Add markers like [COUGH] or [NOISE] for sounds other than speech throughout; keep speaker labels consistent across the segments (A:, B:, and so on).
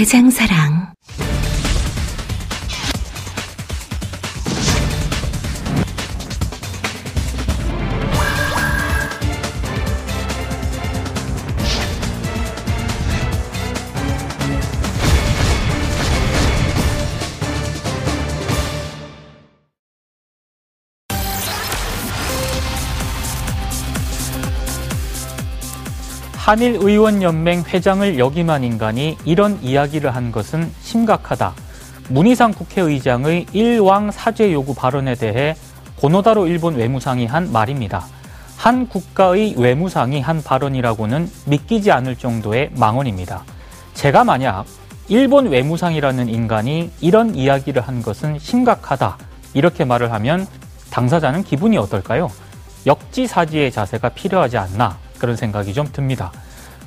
A: 대장사랑.
B: 한일 의원연맹 회장을 역임한 인간이 이런 이야기를 한 것은 심각하다. 문희상 국회의장의 일왕 사죄 요구 발언에 대해 고노다로 일본 외무상이 한 말입니다. 한 국가의 외무상이 한 발언이라고는 믿기지 않을 정도의 망언입니다. 제가 만약 일본 외무상이라는 인간이 이런 이야기를 한 것은 심각하다. 이렇게 말을 하면 당사자는 기분이 어떨까요? 역지사지의 자세가 필요하지 않나 그런 생각이 좀 듭니다.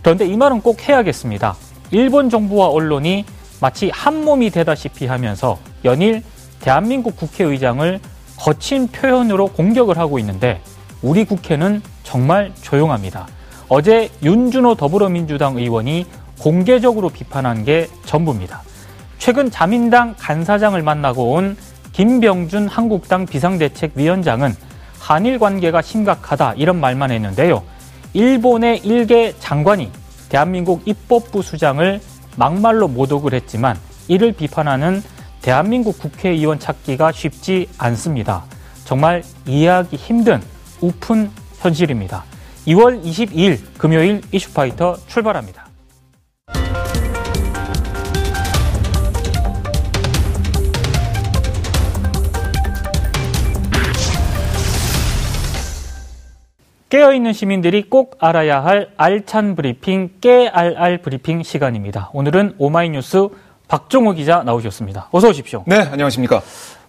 B: 그런데 이 말은 꼭 해야겠습니다. 일본 정부와 언론이 마치 한 몸이 되다시피 하면서 연일 대한민국 국회의장을 거친 표현으로 공격을 하고 있는데 우리 국회는 정말 조용합니다. 어제 윤준호 더불어민주당 의원이 공개적으로 비판한 게 전부입니다. 최근 자민당 간사장을 만나고 온 김병준 한국당 비상대책위원장은 한일 관계가 심각하다 이런 말만 했는데요. 일본의 일개 장관이 대한민국 입법부 수장을 막말로 모독을 했지만 이를 비판하는 대한민국 국회의원 찾기가 쉽지 않습니다. 정말 이해하기 힘든 우픈 현실입니다. 2월 22일 금요일 이슈파이터 출발합니다. 깨어있는 시민들이 꼭 알아야 할 알찬 브리핑, 깨알알 브리핑 시간입니다. 오늘은 오마이뉴스 박정호 기자 나오셨습니다. 어서 오십시오.
C: 네, 안녕하십니까.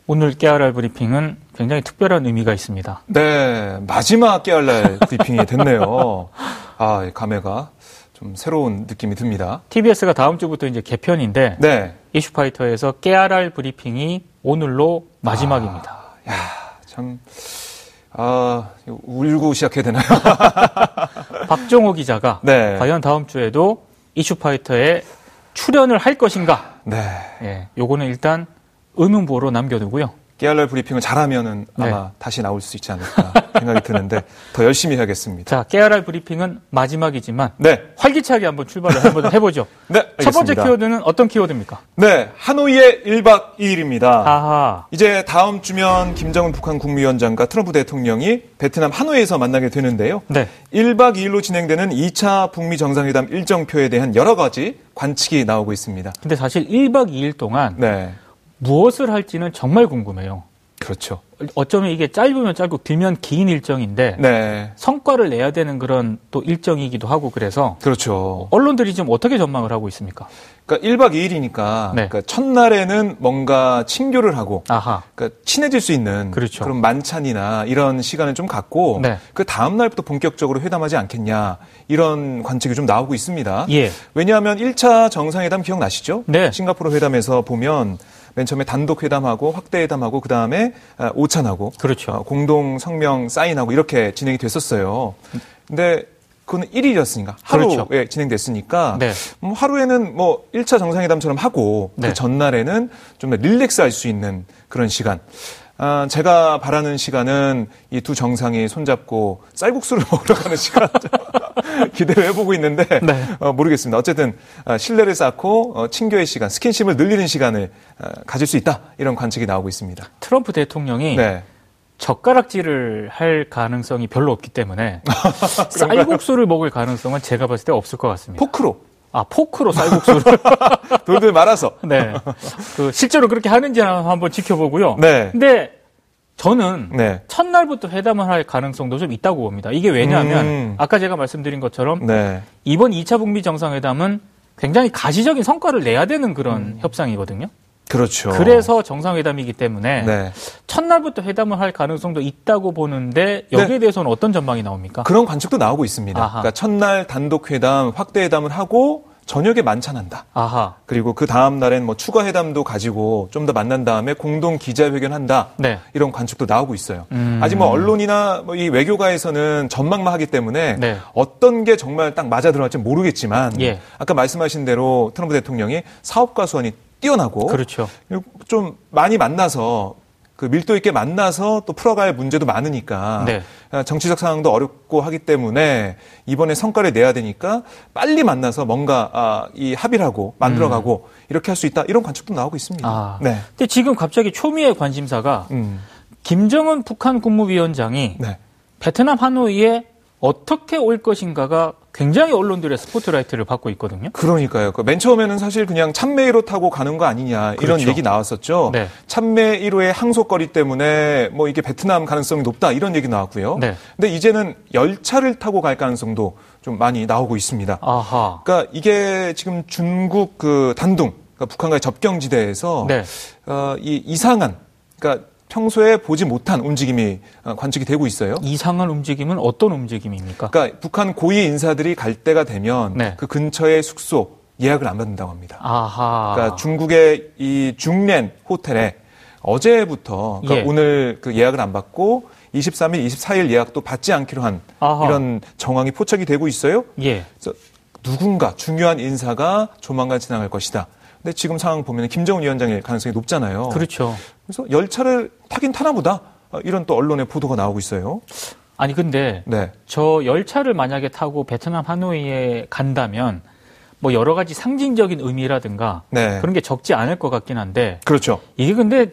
B: 오늘 깨알알 브리핑은 굉장히 특별한 의미가 있습니다.
C: 네, 마지막 깨알알 브리핑이 됐네요. 아, 감회가 좀 새로운 느낌이 듭니다.
B: TBS가 다음 주부터 이제 개편인데
C: 네.
B: 이슈파이터에서 깨알알 브리핑이 오늘로 마지막입니다.
C: 아, 야, 참. 아, 울고 시작해야 되나요? [LAUGHS]
B: 박종호 기자가
C: 네.
B: 과연 다음 주에도 이슈파이터에 출연을 할 것인가?
C: 네.
B: 예, 요거는 일단 의문부호로 남겨두고요.
C: 깨알랄 브리핑을 잘하면은
B: 네.
C: 아마 다시 나올 수 있지 않을까 생각이 드는데 더 열심히 해야겠습니다.
B: 자, 깨알알 브리핑은 마지막이지만
C: 네.
B: 활기차게 한번 출발을 한번 해보죠. [LAUGHS]
C: 네.
B: 첫 번째
C: 알겠습니다.
B: 키워드는 어떤 키워드입니까?
C: 네. 하노이의 1박 2일입니다.
B: 아하.
C: 이제 다음 주면 김정은 북한 국무위원장과 트럼프 대통령이 베트남 하노이에서 만나게 되는데요.
B: 네.
C: 1박 2일로 진행되는 2차 북미 정상회담 일정표에 대한 여러 가지 관측이 나오고 있습니다.
B: 근데 사실 1박 2일 동안
C: 네.
B: 무엇을 할지는 정말 궁금해요.
C: 그렇죠.
B: 어쩌면 이게 짧으면 짧고 길면 긴 일정인데
C: 네.
B: 성과를 내야 되는 그런 또 일정이기도 하고 그래서
C: 그렇죠.
B: 언론들이 지금 어떻게 전망을 하고 있습니까?
C: 그러니까 1박 2일이니까
B: 네.
C: 그러니까 첫날에는 뭔가 친교를 하고
B: 아하.
C: 그러니까 친해질 수 있는
B: 그렇죠.
C: 런 만찬이나 이런 시간을 좀 갖고
B: 네.
C: 그 다음 날부터 본격적으로 회담하지 않겠냐 이런 관측이 좀 나오고 있습니다.
B: 예.
C: 왜냐하면 1차 정상회담 기억나시죠?
B: 네.
C: 싱가포르 회담에서 보면 맨 처음에 단독 회담하고 확대 회담하고 그 다음에 오찬하고
B: 그렇죠.
C: 어, 공동 성명 사인하고 이렇게 진행이 됐었어요. 근데 그거는 1일이었으니까 하루에
B: 그렇죠.
C: 진행됐으니까
B: 네.
C: 뭐 하루에는 뭐 1차 정상회담처럼 하고
B: 네.
C: 그 전날에는 좀더 릴렉스 할 수 있는 그런 시간. 아, 제가 바라는 시간은 이 두 정상이 손잡고 쌀국수를 [LAUGHS] 먹으러 가는 시간 [LAUGHS] 기대를 해보고 있는데
B: 네.
C: 어, 모르겠습니다. 어쨌든 아, 신뢰를 쌓고 어, 친교의 시간, 스킨십을 늘리는 시간을 아, 가질 수 있다 이런 관측이 나오고 있습니다.
B: 트럼프 대통령이
C: 네.
B: 젓가락질을 할 가능성이 별로 없기 때문에 [LAUGHS] 쌀국수를 먹을 가능성은 제가 봤을 때 없을 것 같습니다.
C: 포크로
B: 아 포크로 쌀국수를 [LAUGHS]
C: 돌돌 말아서
B: 네. 그 실제로 그렇게 하는지 한번 지켜보고요.
C: 네.
B: 근데 저는
C: 네.
B: 첫날부터 회담을 할 가능성도 좀 있다고 봅니다. 이게 왜냐하면
C: 음.
B: 아까 제가 말씀드린 것처럼
C: 네.
B: 이번 2차 북미 정상회담은 굉장히 가시적인 성과를 내야 되는 그런 음. 협상이거든요.
C: 그렇죠.
B: 그래서 정상회담이기 때문에
C: 네.
B: 첫날부터 회담을 할 가능성도 있다고 보는데 여기에 네. 대해서는 어떤 전망이 나옵니까?
C: 그런 관측도 나오고 있습니다. 아하. 그러니까 첫날 단독 회담, 확대 회담을 하고 저녁에 만찬한다.
B: 아하.
C: 그리고 그 다음 날엔 뭐 추가 회담도 가지고 좀 더 만난 다음에 공동 기자회견한다.
B: 네.
C: 이런 관측도 나오고 있어요. 음. 아직 뭐 언론이나 뭐 이 외교가에서는 전망만 하기 때문에
B: 네.
C: 어떤 게 정말 딱 맞아 들어갈지 모르겠지만
B: 예.
C: 아까 말씀하신 대로 트럼프 대통령이 사업가 수완이 뛰어나고
B: 그렇죠.
C: 좀 많이 만나서 그 밀도 있게 만나서 또 풀어갈 문제도 많으니까
B: 네.
C: 아, 정치적 상황도 어렵고 하기 때문에 이번에 성과를 내야 되니까 빨리 만나서 뭔가 아, 이 합의를 하고 만들어가고 음. 이렇게 할 수 있다 이런 관측도 나오고 있습니다.
B: 아.
C: 네.
B: 근데 지금 갑자기 초미의 관심사가 음. 김정은 북한 국무위원장이
C: 네.
B: 베트남 하노이에 어떻게 올 것인가가 굉장히 언론들의 스포트라이트를 받고 있거든요.
C: 그러니까요. 그맨 처음에는 사실 그냥 참매 1호 타고 가는 거 아니냐 이런 그렇죠. 얘기 나왔었죠.
B: 네.
C: 참매 1호의 항속거리 때문에 뭐 이게 베트남 가능성이 높다 이런 얘기 나왔고요.
B: 네.
C: 근데 이제는 열차를 타고 갈 가능성도 좀 많이 나오고 있습니다.
B: 아하.
C: 그러니까 이게 지금 중국 그 단둥 그러니까 북한과의 접경지대에서
B: 네.
C: 어, 이 이상한 그러니까 평소에 보지 못한 움직임이 어, 관측이 되고 있어요.
B: 이상한 움직임은 어떤 움직임입니까?
C: 그러니까 북한 고위 인사들이 갈 때가 되면
B: 네.
C: 그 근처의 숙소 예약을 안 받는다고 합니다.
B: 아하.
C: 그러니까 중국의 이 중렌 호텔에 어제부터 그러니까
B: 예.
C: 오늘 그 예약을 안 받고 23일, 24일 예약도 받지 않기로 한
B: 아하.
C: 이런 정황이 포착이 되고 있어요.
B: 예.
C: 누군가 중요한 인사가 조만간 지나갈 것이다. 근데 지금 상황 보면 김정은 위원장일 가능성이 높잖아요.
B: 그렇죠.
C: 그래서 열차를 타긴 타나 보다. 어, 이런 또 언론의 보도가 나오고 있어요.
B: 아니 근데
C: 네.
B: 저 열차를 만약에 타고 베트남 하노이에 간다면 뭐 여러 가지 상징적인 의미라든가
C: 네.
B: 그런 게 적지 않을 것 같긴 한데
C: 그렇죠.
B: 이게 근데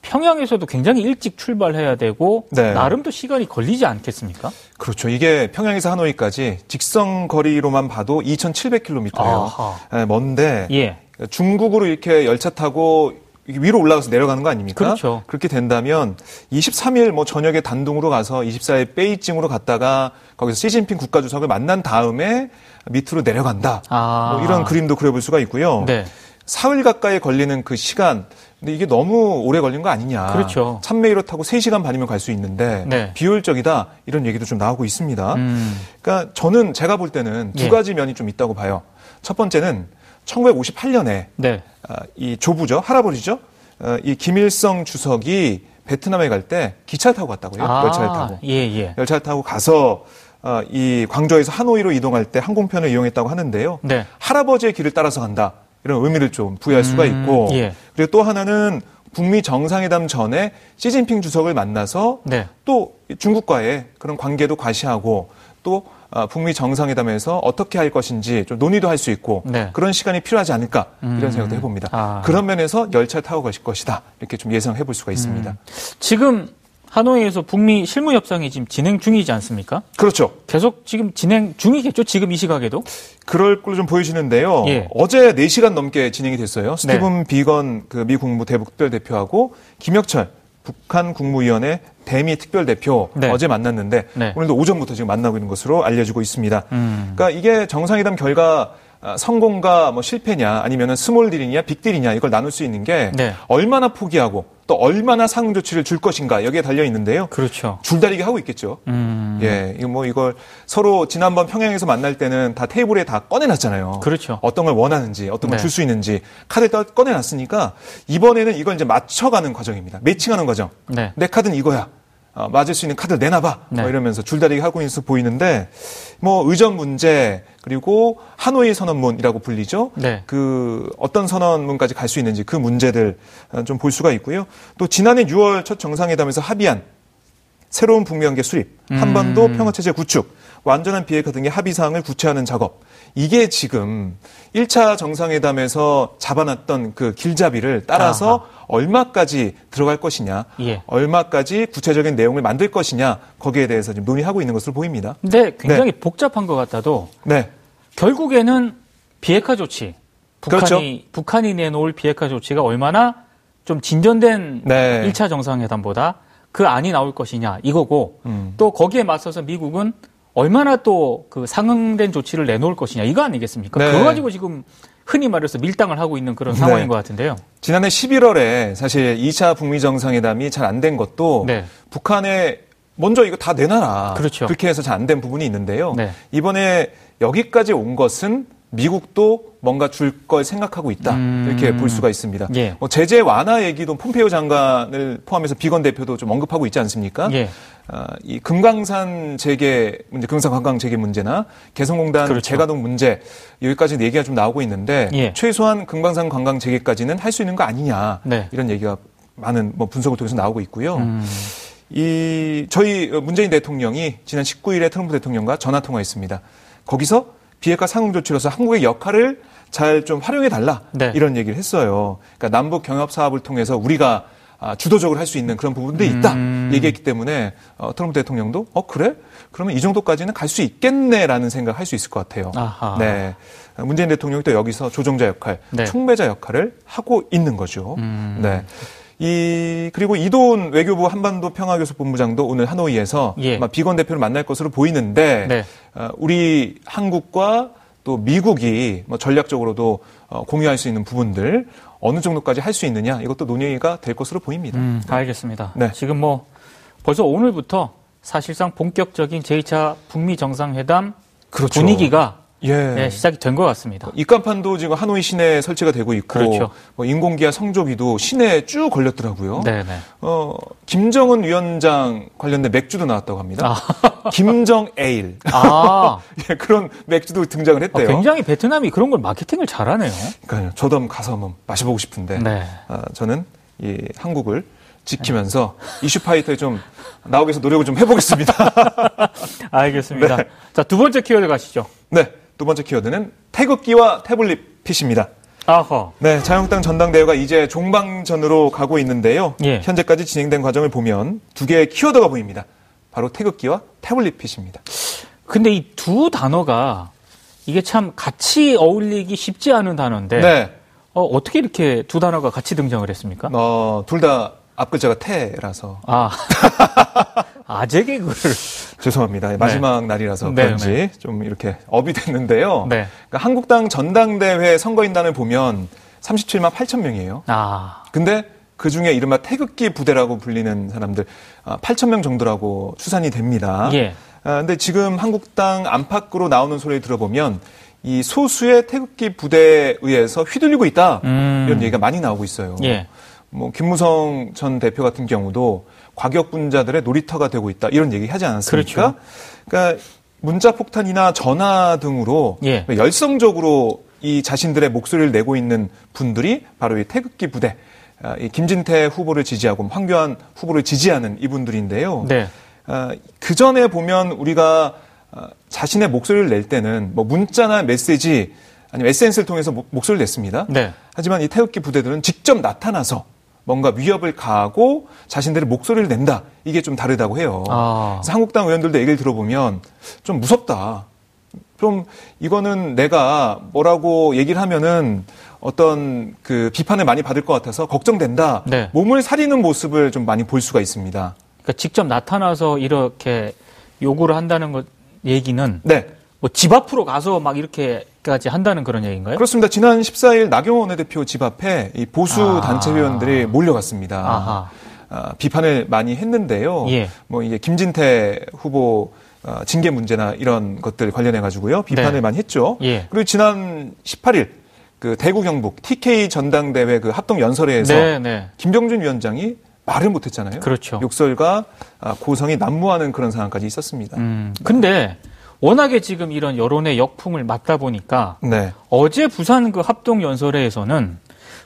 B: 평양에서도 굉장히 일찍 출발해야 되고
C: 네.
B: 나름 또 시간이 걸리지 않겠습니까?
C: 그렇죠. 이게 평양에서 하노이까지 직선 거리로만 봐도 2,700km예요.
B: 아하.
C: 먼데
B: 예.
C: 중국으로 이렇게 열차 타고 위로 올라가서 내려가는 거 아닙니까?
B: 그렇죠.
C: 그렇게 된다면 23일 뭐 저녁에 단둥으로 가서 24일 베이징으로 갔다가 거기서 시진핑 국가주석을 만난 다음에 밑으로 내려간다.
B: 아.
C: 뭐 이런 그림도 그려볼 수가 있고요.
B: 네.
C: 사흘 가까이 걸리는 그 시간, 근데 이게 너무 오래 걸린 거 아니냐.
B: 그렇죠.
C: 참메이로 타고 3시간 반이면 갈 수 있는데
B: 네.
C: 비효율적이다 이런 얘기도 좀 나오고 있습니다.
B: 음.
C: 그러니까 저는 제가 볼 때는 두
B: 예.
C: 가지 면이 좀 있다고 봐요. 첫 번째는 1958년에
B: 네.
C: 아, 이 조부죠 할아버지죠 어, 이 김일성 주석이 베트남에 갈 때 기차 타고 갔다고요
B: 아,
C: 열차를 타고
B: 예, 예.
C: 열차를 타고 가서 어, 이 광저우에서 하노이로 이동할 때 항공편을 이용했다고 하는데요
B: 네.
C: 할아버지의 길을 따라서 간다 이런 의미를 좀 부여할 수가
B: 음,
C: 있고
B: 예.
C: 그리고 또 하나는 북미 정상회담 전에 시진핑 주석을 만나서
B: 네.
C: 또 중국과의 그런 관계도 과시하고 또 아, 북미 정상회담에서 어떻게 할 것인지 좀 논의도 할 수 있고
B: 네.
C: 그런 시간이 필요하지 않을까 이런
B: 음.
C: 생각도 해봅니다.
B: 아.
C: 그런 면에서 열차를 타고 가실 것이다 이렇게 좀 예상해 볼 수가 있습니다.
B: 음. 지금 하노이에서 북미 실무 협상이 지금 진행 중이지 않습니까?
C: 그렇죠.
B: 계속 지금 진행 중이겠죠? 지금 이 시각에도?
C: 그럴 걸로 좀 보여지는데요.
B: 예.
C: 어제 4시간 넘게 진행이 됐어요. 스티븐 비건 그 미 국무 대북 특별 대표하고 김혁철 북한 국무위원회 대미 특별 대표
B: 네.
C: 어제 만났는데
B: 네.
C: 오늘도 오전부터 지금 만나고 있는 것으로 알려지고 있습니다.
B: 음.
C: 그러니까 이게 정상회담 결과 아, 성공과 뭐 실패냐 아니면은 스몰 딜이냐 빅 딜이냐 이걸 나눌 수 있는 게
B: 네.
C: 얼마나 포기하고 또 얼마나 상응 조치를 줄 것인가 여기에 달려 있는데요.
B: 그렇죠.
C: 줄다리기 하고 있겠죠.
B: 음.
C: 예, 이거 뭐 이걸 서로 지난번 평양에서 만날 때는 다 테이블에 다 꺼내놨잖아요.
B: 그렇죠.
C: 어떤 걸 원하는지, 어떤 걸
B: 네.
C: 줄수 있는지 카드를 다 꺼내놨으니까 이번에는 이걸 이제 맞춰가는 과정입니다. 매칭하는 과정.
B: 네.
C: 내 카드는 이거야. 어, 맞을 수 있는 카드를 내놔봐.
B: 네.
C: 뭐 이러면서 줄다리기 하고 있어 보이는데 뭐 의전 문제 그리고 하노이 선언문이라고 불리죠.
B: 네.
C: 그 어떤 선언문까지 갈 수 있는지 그 문제들 어, 좀볼 수가 있고요. 또 지난해 6월 첫 정상회담에서 합의한 새로운 북미 관계 수립, 한반도
B: 음.
C: 평화 체제 구축, 완전한 비핵화 등의 합의 사항을 구체화하는 작업. 이게 지금 1차 정상회담에서 잡아놨던 그 길잡이를 따라서 얼마까지 들어갈 것이냐,
B: 예.
C: 얼마까지 구체적인 내용을 만들 것이냐, 거기에 대해서 지금 논의하고 있는 것으로 보입니다.
B: 근데 굉장히 복잡한 것 같아도
C: 네.
B: 결국에는 비핵화 조치, 북한이
C: 그렇죠.
B: 북한이 내놓을 비핵화 조치가 얼마나 좀 진전된
C: 네.
B: 1차 정상회담보다 그 안이 나올 것이냐 이거고
C: 음.
B: 또 거기에 맞서서 미국은 얼마나 또 그 상응된 조치를 내놓을 것이냐 이거 아니겠습니까?
C: 네.
B: 그거 가지고 지금 흔히 말해서 밀당을 하고 있는 그런 상황인
C: 네.
B: 것 같은데요.
C: 지난해 11월에 사실 2차 북미 정상회담이 잘 안 된 것도
B: 네.
C: 북한에 먼저 이거 다 내놔라.
B: 그렇죠.
C: 그렇게 해서 잘 안 된 부분이 있는데요.
B: 네.
C: 이번에 여기까지 온 것은 미국도 뭔가 줄 걸 생각하고 있다.
B: 음.
C: 이렇게 볼 수가 있습니다.
B: 예.
C: 뭐 제재 완화 얘기도 폼페이오 장관을 포함해서 비건 대표도 좀 언급하고 있지 않습니까?
B: 예.
C: 아, 이 금강산 재개 문제, 금강 관광 재개 문제나 개성공단
B: 그렇죠.
C: 재가동 문제 여기까지 얘기가 좀 나오고 있는데
B: 예.
C: 최소한 금강산 관광 재개까지는 할 수 있는 거 아니냐
B: 네.
C: 이런 얘기가 많은 뭐 분석을 통해서 나오고 있고요.
B: 음.
C: 이 저희 문재인 대통령이 지난 19일에 트럼프 대통령과 전화 통화했습니다. 거기서 비핵화 상응 조치로서 한국의 역할을 잘 좀 활용해 달라
B: 네.
C: 이런 얘기를 했어요. 그러니까 남북 경협 사업을 통해서 우리가 아, 주도적으로 할 수 있는 그런 부분들이 있다
B: 음.
C: 얘기했기 때문에 어, 트럼프 대통령도 어 그래? 그러면 이 정도까지는 갈 수 있겠네라는 생각 할 수 있을 것 같아요.
B: 아하.
C: 네. 문재인 대통령이 또 여기서 조정자 역할,
B: 네.
C: 촉매자 역할을 하고 있는 거죠.
B: 음.
C: 네. 이 그리고 이도훈 외교부 한반도 평화교섭 본부장도 오늘 하노이에서
B: 예.
C: 비건 대표를 만날 것으로 보이는데
B: 네.
C: 어, 우리 한국과 또 미국이 뭐 전략적으로도 어, 공유할 수 있는 부분들 어느 정도까지 할 수 있느냐 이것도 논의가 될 것으로 보입니다.
B: 음, 알겠습니다.
C: 네.
B: 지금 뭐 벌써 오늘부터 사실상 본격적인 제2차 북미 정상회담
C: 그렇죠.
B: 분위기가
C: 예.
B: 네, 시작이 된 것 같습니다.
C: 입간판도 지금 하노이 시내에 설치가 되고 있고
B: 그렇죠.
C: 뭐 인공기아 성조기도 시내에 쭉 걸렸더라고요.
B: 네, 네.
C: 어, 김정은 위원장 관련된 맥주도 나왔다고 합니다. [LAUGHS] 김정 에일.
B: 아, [LAUGHS]
C: 예, 그런 맥주도 등장을
B: 아,
C: 했대요.
B: 굉장히 베트남이 그런 걸 마케팅을 잘하네요.
C: 그러니까요. 저도 한번 가서 한번 마셔보고 싶은데
B: 네.
C: 아, 저는 이 한국을 지키면서 이슈파이터에 좀 나오기 위해서 노력을 좀 해보겠습니다. [LAUGHS]
B: 알겠습니다.
C: 네.
B: 자, 두 번째 키워드 가시죠.
C: 네, 두 번째 키워드는 태극기와 태블릿 핏입니다.
B: 아허.
C: 네, 자유한국당 전당대회가 이제 종방전으로 가고 있는데요.
B: 예.
C: 현재까지 진행된 과정을 보면 두 개의 키워드가 보입니다. 바로 태극기와 태블릿 핏입니다.
B: 근데 이 두 단어가 이게 참 같이 어울리기 쉽지 않은 단어인데
C: 네,
B: 어, 어떻게 이렇게 두 단어가 같이 등장을 했습니까?
C: 어, 둘 다 앞글자가 태라서
B: 아, [LAUGHS] 아재 개그를. [LAUGHS]
C: 죄송합니다. 마지막 날이라서
B: 네,
C: 그런지
B: 네.
C: 좀 이렇게 업이 됐는데요.
B: 네.
C: 그러니까 한국당 전당대회 선거인단을 보면 37만 8천 명이에요.
B: 아,
C: 근데 그 중에 이른바 태극기 부대라고 불리는 사람들 8천 명 정도라고 추산이 됩니다.
B: 예.
C: 아, 근데 지금 한국당 안팎으로 나오는 소리 들어보면 이 소수의 태극기 부대에 의해서 휘둘리고 있다
B: 음.
C: 이런 얘기가 많이 나오고 있어요.
B: 예.
C: 뭐 김무성 전 대표 같은 경우도 과격분자들의 놀이터가 되고 있다 이런 얘기 하지 않았습니까?
B: 그렇죠.
C: 그러니까 문자 폭탄이나 전화 등으로
B: 예.
C: 열성적으로 이 자신들의 목소리를 내고 있는 분들이 바로 이 태극기 부대, 아, 이 김진태 후보를 지지하고 황교안 후보를 지지하는 이분들인데요.
B: 네.
C: 그 전에 보면 우리가 아, 자신의 목소리를 낼 때는 뭐 문자나 메시지 아니면 SNS를 통해서 목- 목소리를 냈습니다.
B: 네.
C: 하지만 이 태극기 부대들은 직접 나타나서 뭔가 위협을 가하고 자신들의 목소리를 낸다. 이게 좀 다르다고 해요.
B: 아.
C: 그래서 한국당 의원들도 얘기를 들어보면 좀 무섭다. 좀 이거는 내가 뭐라고 얘기를 하면은 어떤 그 비판을 많이 받을 것 같아서 걱정된다.
B: 네.
C: 몸을 사리는 모습을 좀 많이 볼 수가 있습니다.
B: 그러니까 직접 나타나서 이렇게 요구를 한다는 것 얘기는
C: 네.
B: 뭐 집 앞으로 가서 막 이렇게까지 한다는 그런 얘기인가요?
C: 그렇습니다. 지난 14일 나경원 원내대표 집 앞에 이 보수
B: 아.
C: 단체 회원들이 몰려갔습니다.
B: 아하.
C: 아, 비판을 많이 했는데요.
B: 예.
C: 뭐 이게 김진태 후보 어, 징계 문제나 이런 것들 관련해 가지고요 비판을
B: 네.
C: 많이 했죠.
B: 예.
C: 그리고 지난 18일 그 대구 경북 TK 전당대회 그 합동 연설회에서
B: 네, 네.
C: 김병준 위원장이 말을 못했잖아요.
B: 그렇죠.
C: 욕설과 아, 고성이 난무하는 그런 상황까지 있었습니다.
B: 음, 근데 워낙에 지금 이런 여론의 역풍을 맞다 보니까
C: 네.
B: 어제 부산 그 합동 연설회에서는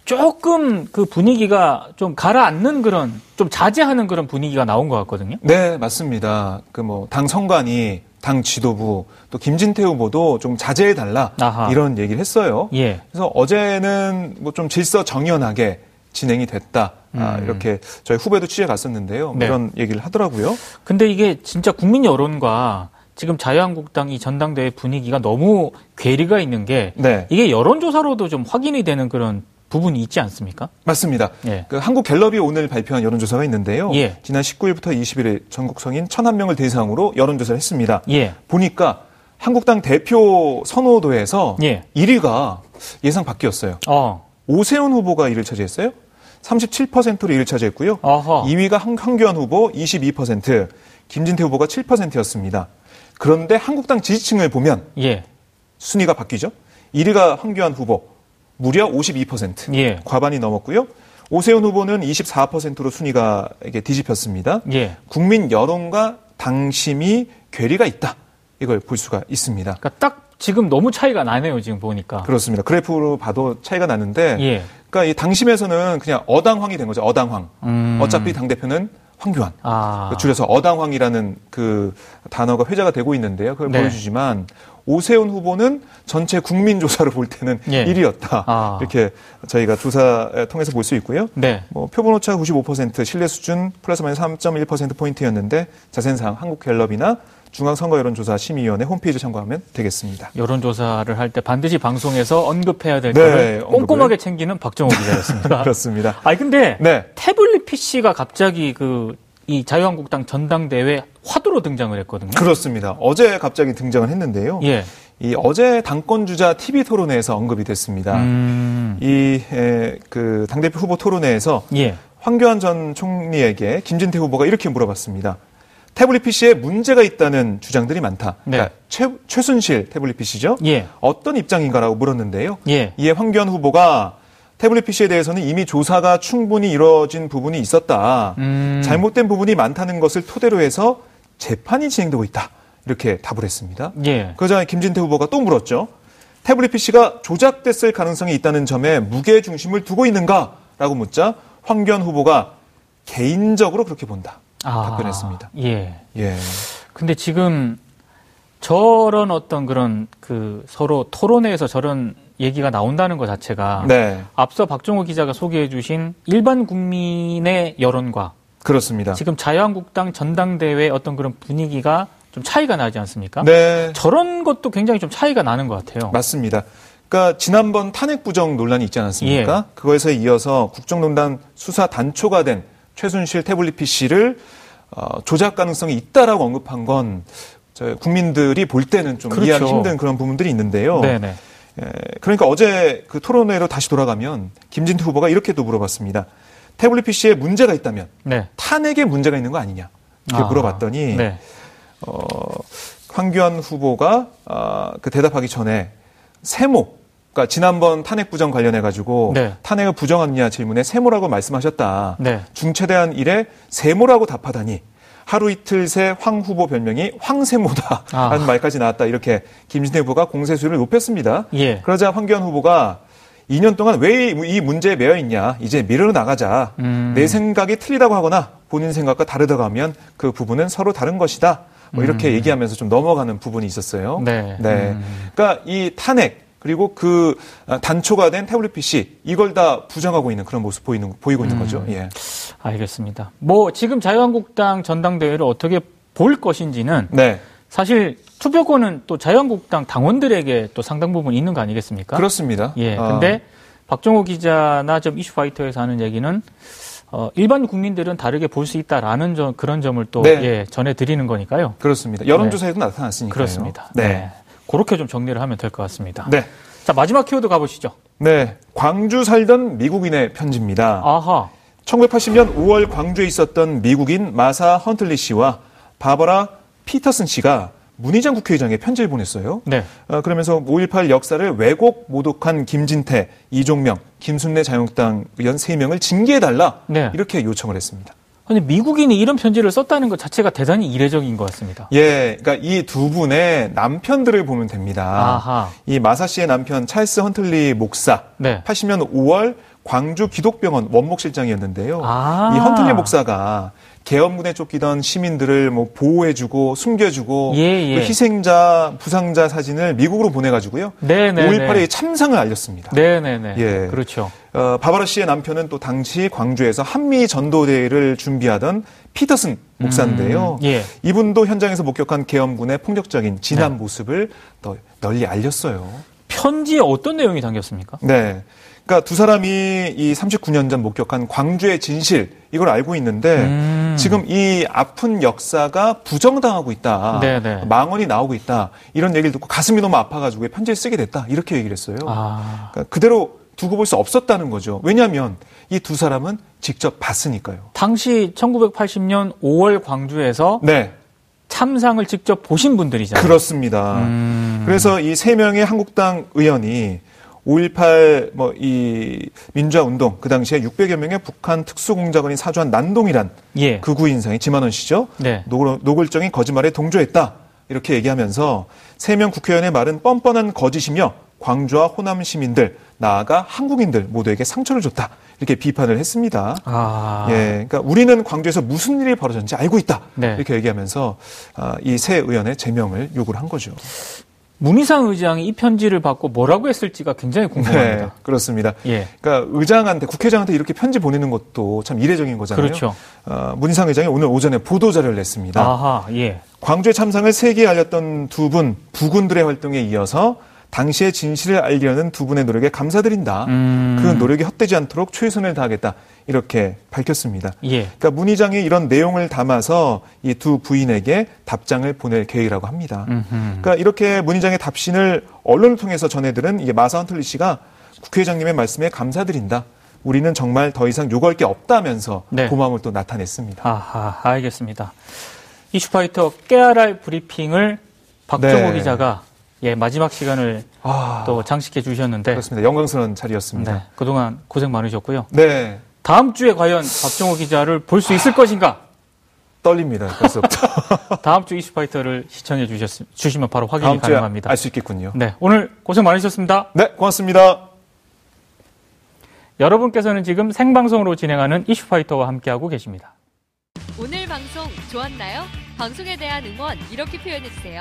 B: 조금 그 분위기가 좀 가라앉는 그런 좀 자제하는 그런 분위기가 나온 것 같거든요.
C: 네, 맞습니다. 그 뭐 당 선관위, 당 지도부 또 김진태 후보도 좀 자제해 달라. 이런 얘기를 했어요.
B: 예.
C: 그래서 어제는 뭐 좀 질서 정연하게 진행이 됐다. 아,
B: 음.
C: 이렇게 저희 후배도 취재 갔었는데요. 뭐
B: 네.
C: 이런 얘기를 하더라고요.
B: 근데 이게 진짜 국민 여론과 지금 자유한국당 이 전당대회 분위기가 너무 괴리가 있는 게
C: 네,
B: 이게 여론조사로도 좀 확인이 되는 그런 부분이 있지 않습니까?
C: 맞습니다.
B: 예.
C: 그 한국 갤럽이 오늘 발표한 여론조사가 있는데요.
B: 예.
C: 지난 19일부터 21일 전국 성인 1,001명을 대상으로 여론조사를 했습니다.
B: 예.
C: 보니까 한국당 대표 선호도에서
B: 예.
C: 1위가 예상 바뀌었어요.
B: 어.
C: 오세훈 후보가 1을 차지했어요. 37%로 1을 차지했고요.
B: 어허.
C: 2위가 한, 한교안 후보 22%, 김진태 후보가 7%였습니다. 그런데 한국당 지지층을 보면
B: 예.
C: 순위가 바뀌죠. 1위가 황교안 후보 무려 52%,
B: 예.
C: 과반이 넘었고요. 오세훈 후보는 24%로 순위가 이게 뒤집혔습니다.
B: 예.
C: 국민 여론과 당심이 괴리가 있다. 이걸 볼 수가 있습니다.
B: 그러니까 딱 지금 너무 차이가 나네요, 지금 보니까.
C: 그렇습니다. 그래프로 봐도 차이가 나는데,
B: 예.
C: 그러니까 이 당심에서는 그냥 어당황이 된 거죠. 어당황.
B: 음.
C: 어차피 당 대표는 황교안.
B: 아.
C: 줄여서 어당황이라는 그 단어가 회자가 되고 있는데요. 그걸
B: 네.
C: 보여주지만 오세훈 후보는 전체 국민 조사를 볼 때는
B: 예.
C: 1위였다.
B: 아.
C: 이렇게 저희가 조사 통해서 볼 수 있고요.
B: 네.
C: 뭐 표본 오차 95% 신뢰 수준 플러스 마이너스 3.1% 포인트였는데 자세한 사항 한국갤럽이나 중앙선거여론조사 심의위원회 홈페이지 참고하면 되겠습니다.
B: 여론조사를 할 때 반드시 방송에서 언급해야 될
C: 네,
B: 거를
C: 언급을.
B: 꼼꼼하게 챙기는 박정호 기자였습니다. [LAUGHS]
C: 그렇습니다.
B: 아니 근데
C: 네.
B: 태블릿 PC가 갑자기 그 이 자유한국당 전당대회 화두로 등장을 했거든요.
C: 그렇습니다. 어제 갑자기 등장을 했는데요.
B: 예.
C: 이 어제 당권 주자 TV 토론회에서 언급이 됐습니다.
B: 음.
C: 이그 당대표 후보 토론회에서
B: 예.
C: 황교안 전 총리에게 김진태 후보가 이렇게 물어봤습니다. 태블릿 PC에 문제가 있다는 주장들이 많다.
B: 네.
C: 그러니까 최, 최순실 태블릿 PC죠.
B: 예.
C: 어떤 입장인가라고 물었는데요.
B: 예.
C: 이에 황교안 후보가 태블릿 PC에 대해서는 이미 조사가 충분히 이루어진 부분이 있었다.
B: 음.
C: 잘못된 부분이 많다는 것을 토대로 해서 재판이 진행되고 있다. 이렇게 답을 했습니다.
B: 예.
C: 그러자 김진태 후보가 또 물었죠. 태블릿 PC가 조작됐을 가능성이 있다는 점에 무게 중심을 두고 있는가라고 묻자 황교안 후보가 개인적으로 그렇게 본다.
B: 아.
C: 답변했습니다.
B: 예.
C: 예.
B: 근데 지금 저런 어떤 그런 그 서로 토론회에서 저런 얘기가 나온다는 것 자체가
C: 네.
B: 앞서 박정호 기자가 소개해 주신 일반 국민의 여론과
C: 그렇습니다.
B: 지금 자유한국당 전당대회 어떤 그런 분위기가 좀 차이가 나지 않습니까?
C: 네.
B: 저런 것도 굉장히 좀 차이가 나는 것 같아요.
C: 맞습니다. 그러니까 지난번 탄핵 부정 논란이 있지 않았습니까?
B: 예.
C: 그거에서 이어서 국정농단 수사 단초가 된 최순실 태블릿 PC를 어, 조작 가능성이 있다라고 언급한 건 국민들이 볼 때는 좀
B: 그렇죠.
C: 이해하기 힘든 그런 부분들이 있는데요.
B: 네네.
C: 예, 그러니까 어제 그 토론회로 다시 돌아가면 김진태 후보가 이렇게도 물어봤습니다. 태블릿 PC에 문제가 있다면
B: 네.
C: 탄핵에 문제가 있는 거 아니냐 이렇게
B: 아,
C: 물어봤더니
B: 네.
C: 어, 황교안 후보가 아, 그 대답하기 전에 세모, 그러니까 지난번 탄핵 부정 관련해 가지고
B: 네.
C: 탄핵을 부정하느냐 질문에 세모라고 말씀하셨다.
B: 네.
C: 중체대한 일에 세모라고 답하다니 하루 이틀 새 황 후보 별명이 황세모다라는
B: 아.
C: 말까지 나왔다. 이렇게 김진태 후보가 공세수를 높였습니다.
B: 예.
C: 그러자 황교안 후보가 2년 동안 왜 이 문제에 매여 있냐? 이제 미르러 나가자.
B: 음.
C: 내 생각이 틀리다고 하거나 본인 생각과 다르다고 하면 그 부분은 서로 다른 것이다. 뭐 이렇게 얘기하면서 좀 넘어가는 부분이 있었어요.
B: 음. 네.
C: 네.
B: 음.
C: 그러니까 이 탄핵 그리고 그 단초가 된 태블릿 PC 이걸 다 부정하고 있는 그런 모습 보이는 보이고 있는 거죠.
B: 음.
C: 예.
B: 알겠습니다. 뭐 지금 자유한국당 전당대회를 어떻게 볼 것인지는
C: 네.
B: 사실 투표권은 또 자유한국당 당원들에게 또 상당 부분 있는 거 아니겠습니까?
C: 그렇습니다.
B: 예.
C: 아,
B: 근데 박정호 기자나 좀 이슈파이터에서 하는 얘기는 어, 일반 국민들은 다르게 볼 수 있다라는 점, 그런 점을 또
C: 네.
B: 예, 전해드리는 거니까요.
C: 그렇습니다. 여론조사에도 나타났으니까요.
B: 그렇습니다.
C: 네.
B: 그렇게 좀 정리를 하면 될 것 같습니다.
C: 네.
B: 자 마지막 키워드 가보시죠.
C: 네. 광주 살던 미국인의 편지입니다.
B: 아하.
C: 1980년 5월 광주에 있었던 미국인 마사 헌틀리 씨와 바버라 피터슨 씨가 문희장 국회의장에 편지를 보냈어요.
B: 네.
C: 어, 그러면서 5.18 역사를 왜곡 모독한 김진태, 이종명, 김순례 자유한국당 의원 3명을 징계해달라
B: 네.
C: 이렇게 요청을 했습니다.
B: 근데 미국인이 이런 편지를 썼다는 것 자체가 대단히 이례적인 것 같습니다.
C: 예, 그러니까 이 두 분의 남편들을 보면 됩니다.
B: 아하.
C: 이 마사 씨의 남편 찰스 헌틀리 목사,
B: 네.
C: 80년 5월 광주 기독병원 원목실장이었는데요.
B: 아.
C: 이 헌틀리 목사가 계엄군에 쫓기던 시민들을 뭐 보호해주고 숨겨주고
B: 예, 예.
C: 그 희생자, 부상자 사진을 미국으로 보내가지고요.
B: 네 네.
C: 5.18의 참상을 알렸습니다.
B: 네네네.
C: 예.
B: 그렇죠.
C: 어, 바바라 씨의 남편은 또 당시 광주에서 한미 전도대회를 준비하던 피터슨 목사인데요.
B: 음, 예.
C: 이분도 현장에서 목격한 계엄군의 폭력적인 진한
B: 네.
C: 모습을 더 널리 알렸어요.
B: 편지에 어떤 내용이 담겼습니까?
C: 네. 그러니까 두 사람이 이 39년 전 목격한 광주의 진실 이걸 알고 있는데
B: 음.
C: 지금 이 아픈 역사가 부정당하고 있다.
B: 네네.
C: 망언이 나오고 있다. 이런 얘기를 듣고 가슴이 너무 아파가지고 편지를 쓰게 됐다. 이렇게 얘기를 했어요.
B: 아,
C: 그러니까 그대로 두고 볼 수 없었다는 거죠. 왜냐하면 이 두 사람은 직접 봤으니까요.
B: 당시 1980년 5월 광주에서
C: 네,
B: 참상을 직접 보신 분들이잖아요.
C: 그렇습니다.
B: 음.
C: 그래서 이 세 명의 한국당 의원이 5.18 뭐 이 민주화 운동 그 당시에 600여 명의 북한 특수공작원이 사주한 난동이란
B: 예.
C: 극우 인상이 지만원 씨죠.
B: 네.
C: 노골, 노골적인 거짓말에 동조했다. 이렇게 얘기하면서 세 명 국회의원의 말은 뻔뻔한 거짓이며 광주와 호남 시민들 나아가 한국인들 모두에게 상처를 줬다. 이렇게 비판을 했습니다.
B: 아.
C: 예, 그러니까 우리는 광주에서 무슨 일이 벌어졌는지 알고 있다.
B: 네.
C: 이렇게 얘기하면서 아, 이세 의원의 제명을 요구를 한 거죠.
B: 문희상 의장이 이 편지를 받고 뭐라고 했을지가 굉장히
C: 네,
B: 궁금합니다.
C: 그렇습니다.
B: 예.
C: 그러니까 의장한테 국회의장한테 이렇게 편지 보내는 것도 참 이례적인 거잖아요.
B: 그렇죠.
C: 어, 문희상 의장이 오늘 오전에 보도 자료를 냈습니다.
B: 아하, 예.
C: 광주의 참상을 세계에 알렸던 두 분 부군들의 활동에 이어서 당시의 진실을 알리려는 두 분의 노력에 감사드린다.
B: 음.
C: 그 노력이 헛되지 않도록 최선을 다하겠다. 이렇게 밝혔습니다.
B: 예.
C: 그러니까 문 의장이 이런 내용을 담아서 이 두 부인에게 답장을 보낼 계획이라고 합니다.
B: 음흠.
C: 그러니까 이렇게 문 의장의 답신을 언론을 통해서 전해들은 이게 마사원 틀리 씨가 국회의장님의 말씀에 감사드린다. 우리는 정말 더 이상 요구할 게 없다면서
B: 네.
C: 고마움을 또 나타냈습니다.
B: 아하, 알겠습니다. 이슈파이터 깨알알 브리핑을 박정호
C: 네.
B: 기자가 예, 마지막 시간을
C: 아,
B: 또 장식해 주셨는데
C: 그렇습니다. 영광스러운 자리였습니다.
B: 네, 그동안 고생 많으셨고요.
C: 네.
B: 다음 주에 과연 박정호 기자를 볼 수 있을 것인가?
C: 떨립니다. 벌써부터. [LAUGHS]
B: 다음 주 이슈파이터를 시청해 주셨, 주시면 바로 확인이
C: 다음 주에
B: 가능합니다.
C: 알 수 있겠군요.
B: 네, 오늘 고생 많으셨습니다.
C: 네, 고맙습니다.
B: 여러분께서는 지금 생방송으로 진행하는 이슈파이터와 함께하고 계십니다.
D: 오늘 방송 좋았나요? 방송에 대한 응원 이렇게 표현해주세요.